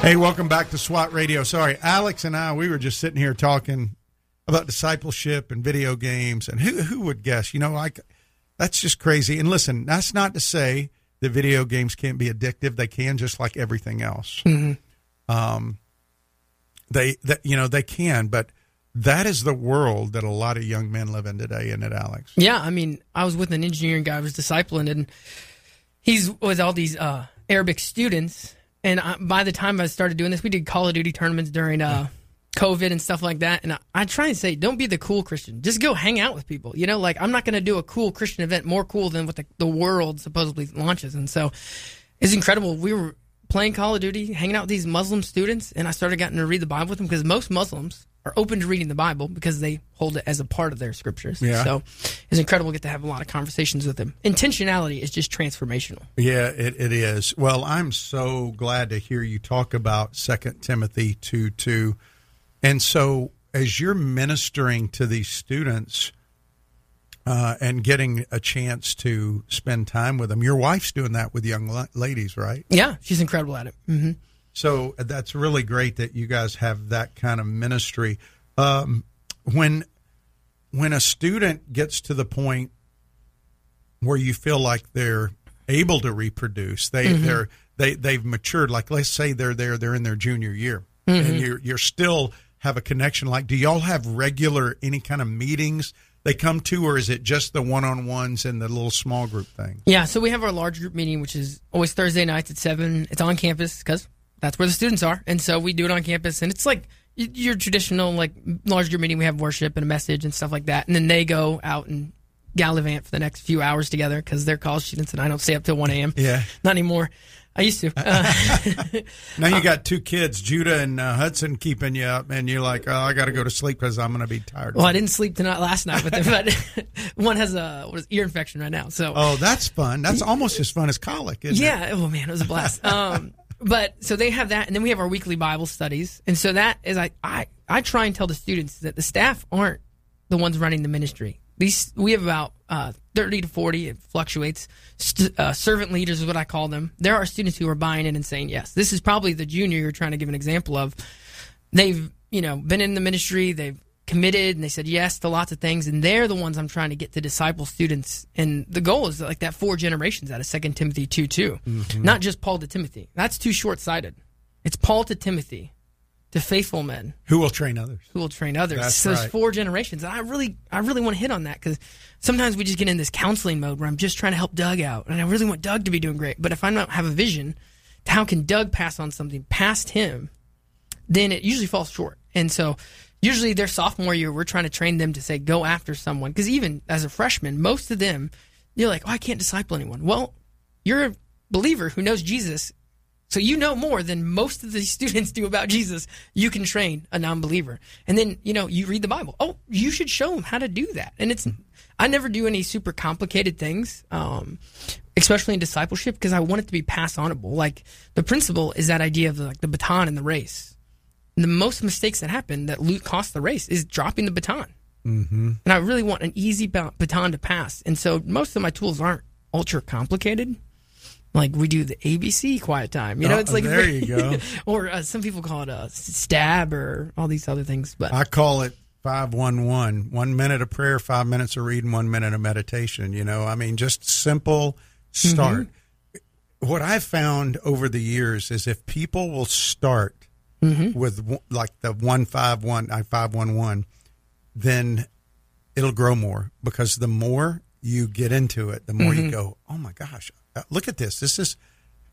Hey, welcome back to SWAT Radio. Sorry, Alex and I, we were just sitting here talking about discipleship and video games, and who who would guess? You know, like that's just crazy. And listen, that's not to say that video games can't be addictive. They can, just like everything else. Um, they that you know they can, but that is the world that a lot of young men live in today, isn't it, Alex? Yeah, I mean, I was with an engineering guy I was discipling, and he's with all these uh, Arabic students. And I, by the time I started doing this, we did Call of Duty tournaments during uh, COVID and stuff like that. And I, I try and say, don't be the cool Christian. Just go hang out with people. You know, like I'm not going to do a cool Christian event more cool than what the, the world supposedly launches. And so it's incredible. We were playing Call of Duty, hanging out with these Muslim students, and I started getting to read the Bible with them because most Muslims are open to reading the Bible because they hold it as a part of their scriptures. Yeah. So it's incredible to get to have a lot of conversations with them. Intentionality is just transformational. Yeah, it, it is. Well, I'm so glad to hear you talk about Second Timothy 2 2. And so, as you're ministering to these students uh, and getting a chance to spend time with them, your wife's doing that with young ladies, right? Yeah, she's incredible at it. hmm So uh, that's really great that you guys have that kind of ministry. Um, when when a student gets to the point where you feel like they're able to reproduce, they mm-hmm. they're they they've matured. Like let's say they're there, they're in their junior year, and mm-hmm. you're you're still have a connection. Like, do y'all have regular any kind of meetings they come to, or is it just the one on ones and the little small group thing? Yeah, so we have our large group meeting, which is always Thursday nights at seven. It's on campus because that's where the students are, and so we do it on campus. And it's like your traditional like large group meeting. We have worship and a message and stuff like that, and then they go out and gallivant for the next few hours together because they're college students, and I don't stay up till one a.m. Yeah. not anymore. I used to. Uh, Now you got two kids, Judah and uh, Hudson, keeping you up, and you're like, oh, I got to go to sleep because I'm going to be tired. well, I didn't sleep tonight last night with them, but one has a what is ear infection right now. So Oh, that's fun. That's almost as fun as colic, isn't it? Yeah. Oh man, it was a blast. um, but so they have that, and then we have our weekly Bible studies, and so that is I I I try and tell the students that the staff aren't the ones running the ministry. These we have about uh, thirty to forty. It fluctuates. St- uh, servant leaders is what I call them. There are students who are buying in and saying yes. This is probably the junior you're trying to give an example of. They've you know been in the ministry. They've committed and they said yes to lots of things and they're the ones i'm trying to get to disciple students and the goal is like that four generations out of 2 timothy 2 2 mm-hmm. not just paul to timothy. That's too short-sighted. It's paul to timothy to faithful men. Who will train others? who will train others. That's so there's four generations and i really i really want to hit on that because sometimes we just get in this counseling mode where i'm just trying to help doug out and i really want doug to be doing great but if i don't have a vision to how can doug pass on something past him? Then it usually falls short. And so usually their sophomore year, we're trying to train them to say, go after someone. Because even as a freshman, most of them, you're like, oh, I can't disciple anyone. Well, you're a believer who knows Jesus. So you know more than most of the students do about Jesus. You can train a non-believer. And then, you know, you read the Bible. Oh, you should show them how to do that. And it's, I never do any super complicated things, um, especially in discipleship, because I want it to be pass onable. Like the principle is that idea of like the baton in the race. The most mistakes that happen that loot cost the race is dropping the baton. Mm-hmm. And I really want an easy baton to pass. And so most of my tools aren't ultra complicated. Like we do the ABC quiet time, you know. Oh, it's like there you go. or uh, some people call it a stab or all these other things. But I call it 511 one minute of prayer, five minutes of reading, one minute of meditation. You know, I mean, just simple start. What I've found over the years is if people will start with like the 151, I 511, then it'll grow more because the more you get into it, the more you go, oh my gosh, uh, look at this. This is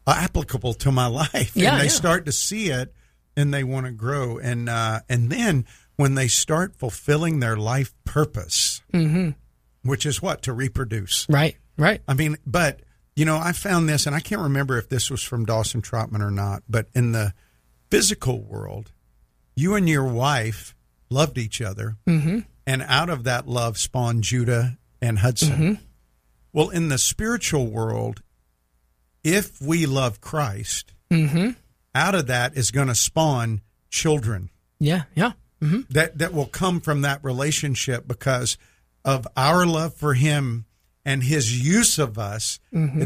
applicable to my life. Yeah, and they yeah. start to see it and they want to grow. And, uh, and then when they start fulfilling their life purpose, which is what? To reproduce. right, right. I mean, but you know, I found this, and I can't remember if this was from Dawson Trotman or not. But in the physical world, you and your wife loved each other, mm-hmm. and out of that love spawned Judah and Hudson. Mm-hmm. Well, in the spiritual world, if we love Christ, mm-hmm. out of that is going to spawn children Yeah, yeah. Mm-hmm. that that will come from that relationship because of our love for him and his use of us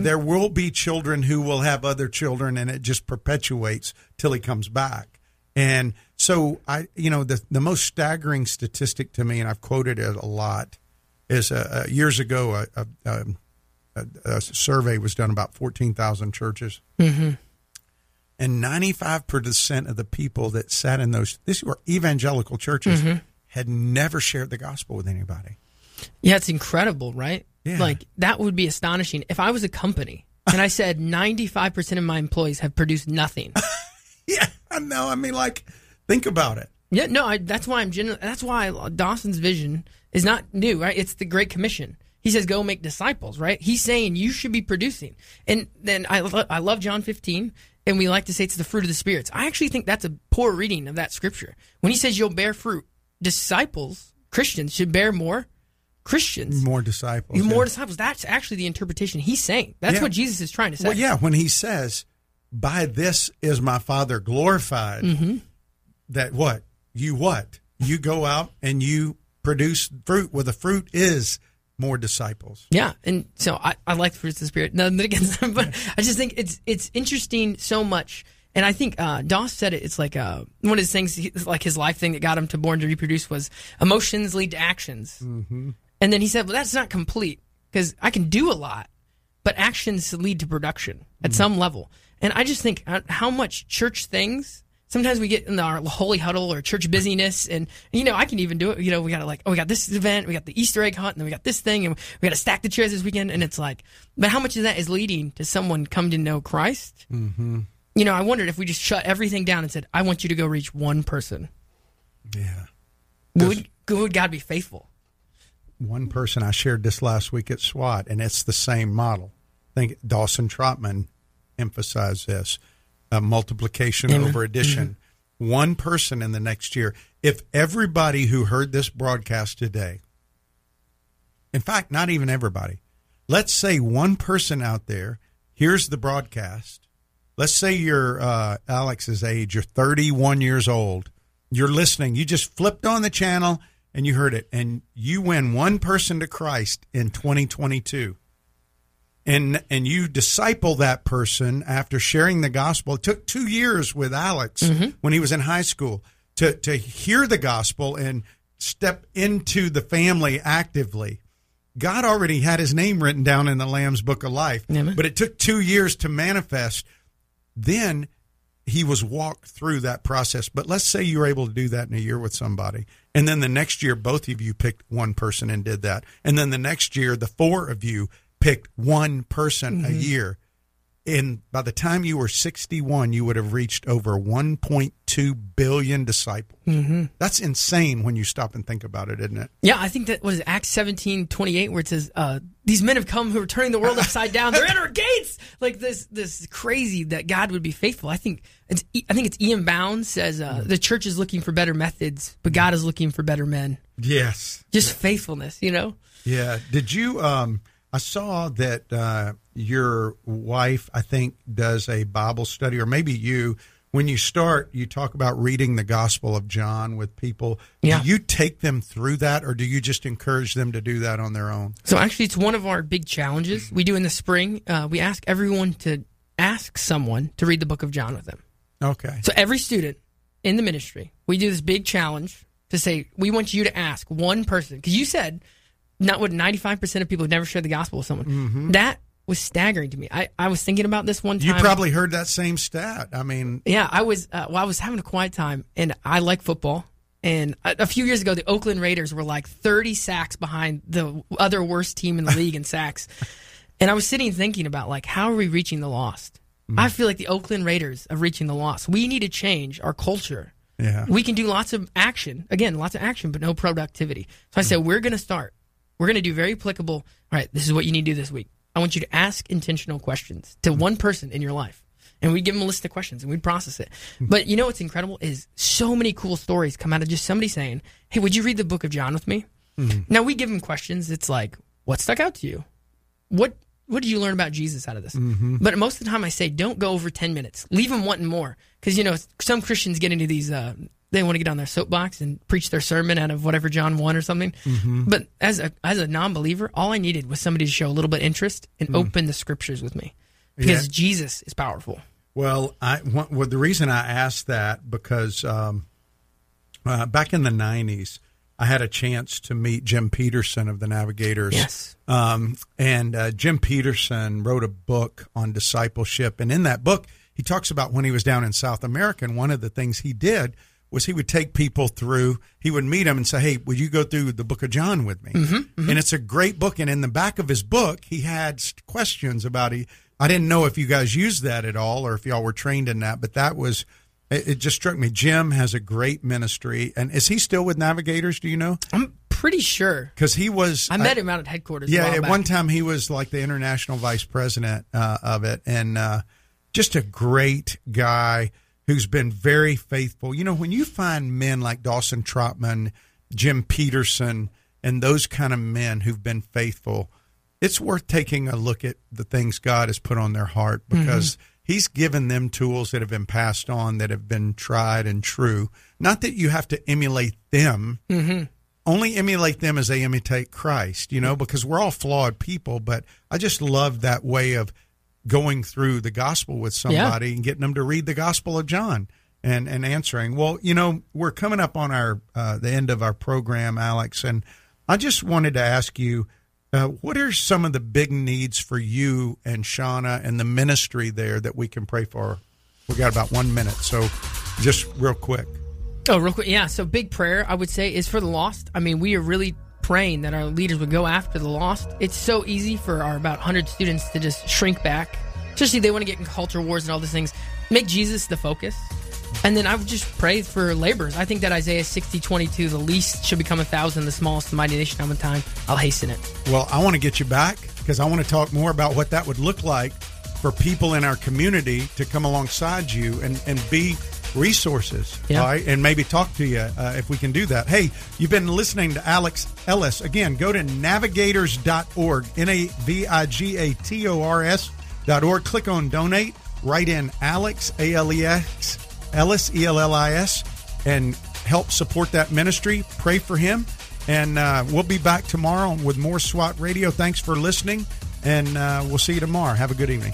there will be children who will have other children and it just perpetuates till he comes back. And so i you know the the most staggering statistic to me and i've quoted it a lot is uh, uh, years ago a, a, a, a, a survey was done about 14,000 churches. And 95% of the people that sat in those these were evangelical churches had never shared the gospel with anybody. Yeah, it's incredible, right? Yeah. Like that would be astonishing. If I was a company and I said 95% of my employees have produced nothing. yeah i know i mean like think about it yeah, no, I, that's why I'm genu- that's why Dawson's vision is not new, right? It's the Great Commission. He says, "Go make disciples." Right? He's saying you should be producing. And then I lo- I love John 15, and we like to say it's the fruit of the spirits. I actually think that's a poor reading of that scripture. When he says you'll bear fruit, disciples, Christians should bear more Christians. more disciples You more yeah. disciples. That's actually the interpretation he's saying. That's Yeah. what Jesus is trying to say. well yeah when he says by this is my father glorified Mm-hmm. that what you what you go out and you produce fruit where the fruit is more disciples Yeah, and so I, I like the fruits of the spirit. Nothing against them, but I just think it's it's interesting so much. And I think uh, Doss said it. It's like uh, one of his things, like his life thing that got him to Born to Reproduce was emotions lead to actions. Mm-hmm. And then he said, "Well, that's not complete because I can do a lot, but actions lead to production at some level." And I just think how much church things. Sometimes we get in our holy huddle or church busyness, and you know I can even do it. You know, we got to like, oh, we got this event, we got the Easter egg hunt, and then we got this thing, and we got to stack the chairs this weekend. And it's like, but how much of that is leading to someone come to know Christ? Mm-hmm. You know, I wondered if we just shut everything down and said, "I want you to go reach one person." yeah Would would God be faithful? One person I shared this last week at SWAT, and it's the same model. I think Dawson Trotman emphasized this uh, multiplication over addition. One person in the next year. If everybody who heard this broadcast today, in fact, not even everybody, let's say one person out there hears the broadcast. Let's say you're uh, Alex's age, you're 31 years old. You're listening. You just flipped on the channel and you heard it, and you win one person to Christ in 2022 and and you disciple that person after sharing the gospel. It took two years with Alex mm-hmm. when he was in high school to to hear the gospel and step into the family actively. God already had his name written down in the Lamb's Book of Life, but it took two years to manifest. Then he was walked through that process. But let's say you were able to do that in a year with somebody. And then the next year, both of you picked one person and did that. And then the next year, the four of you picked one person a mm-hmm. year. In by the time you were 61, you would have reached over 1.2 billion disciples. Mm-hmm. That's insane when you stop and think about it, isn't it? Yeah, I think that was Acts seventeen twenty eight, where it says, uh, "These men have come who are turning the world upside down. They're at our gates." Like this, this crazy that God would be faithful. I think it's, I think it's E.M. Bounds says uh, the church is looking for better methods, but God is looking for better men. Yes. Just faithfulness, you know. Yeah. Did you? Um, I saw that uh, your wife, I think, does a Bible study, or maybe you. When you start, you talk about reading the Gospel of John with people. Yeah. Do you take them through that, or do you just encourage them to do that on their own? So actually, it's one of our big challenges we do in the spring. Uh, we ask everyone to ask someone to read the Book of John with them. Okay. So every student in the ministry, we do this big challenge to say we want you to ask one person because you said not what ninety five percent of people have never shared the gospel with someone. Mm-hmm. That was staggering to me. I, I was thinking about this one time. You probably heard that same stat. I mean, Yeah, I was. Uh, well, I was having a quiet time, and I like football. And a, a few years ago, the Oakland Raiders were like 30 sacks behind the other worst team in the league in sacks. And I was sitting thinking about like, how are we reaching the lost? Mm-hmm. I feel like the Oakland Raiders are reaching the lost. We need to change our culture. yeah. We can do lots of action. Again, lots of action, but no productivity. So I mm-hmm. said, we're going to start. We're going to do very applicable. All right, this is what you need to do this week. I want you to ask intentional questions to one person in your life. And we'd give them a list of questions and we'd process it. But you know what's incredible is so many cool stories come out of just somebody saying, Hey, would you read the book of John with me? Now we give them questions. It's like, what stuck out to you? What what did you learn about Jesus out of this? But most of the time, I say don't go over ten minutes. Leave them wanting more because you know some Christians get into these. Uh, they want to get on their soapbox and preach their sermon out of whatever John one or something. But as a as a non believer, all I needed was somebody to show a little bit of interest and open the scriptures with me because Yeah. Jesus is powerful. Well, I well the reason I asked that because um, uh, back in the '90s, I had a chance to meet Jim Peterson of the Navigators. Yes. Um, and uh, Jim Peterson wrote a book on discipleship, and in that book, he talks about when he was down in South America, and one of the things he did was he would take people through. He would meet them and say, "Hey, would you go through the Book of John with me?" And it's a great book. And in the back of his book, he had questions about. He, I didn't know if you guys used that at all, or if y'all were trained in that, but that was. It, it just struck me. Jim has a great ministry, and is he still with Navigators? Do you know? I'm pretty sure. Because he was. I met him out at headquarters. Yeah, at back. one time he was like the international vice president uh, of it, and uh, just a great guy who's been very faithful. You know, when you find men like Dawson Trotman, Jim Peterson, and those kind of men who've been faithful, it's worth taking a look at the things God has put on their heart mm-hmm. because He's given them tools that have been passed on that have been tried and true. Not that you have to emulate them mm-hmm. only emulate them as they imitate Christ, you know, because we're all flawed people. But I just love that way of going through the gospel with somebody and getting them to read the Gospel of John and and answering. Well, you know, we're coming up on our uh, the end of our program, Alex, and I just wanted to ask you. Uh, what are some of the big needs for you and Shauna and the ministry there that we can pray for? We got about one minute, so just real quick. Oh, real quick. Yeah. So, big prayer, I would say, is for the lost. I mean, we are really praying that our leaders would go after the lost. It's so easy for our about 100 students to just shrink back, especially they want to get in culture wars and all these things. Make Jesus the focus. And then I would just pray for laborers. I think that Isaiah 60 22, the least should become a thousand, the smallest, the mighty nation of time. I'll hasten it. Well, I want to get you back because I want to talk more about what that would look like for people in our community to come alongside you and, and be resources, Yeah. all right? And maybe talk to you uh, if we can do that. Hey, you've been listening to Alex Ellis. Again, go to navigators.org, N A V I G A T O R S.org. Click on donate, write in Alex, A L E X, Ellis, E L L I S, and help support that ministry. Pray for him. And uh, we'll be back tomorrow with more SWAT Radio. Thanks for listening, and uh, we'll see you tomorrow. Have a good evening.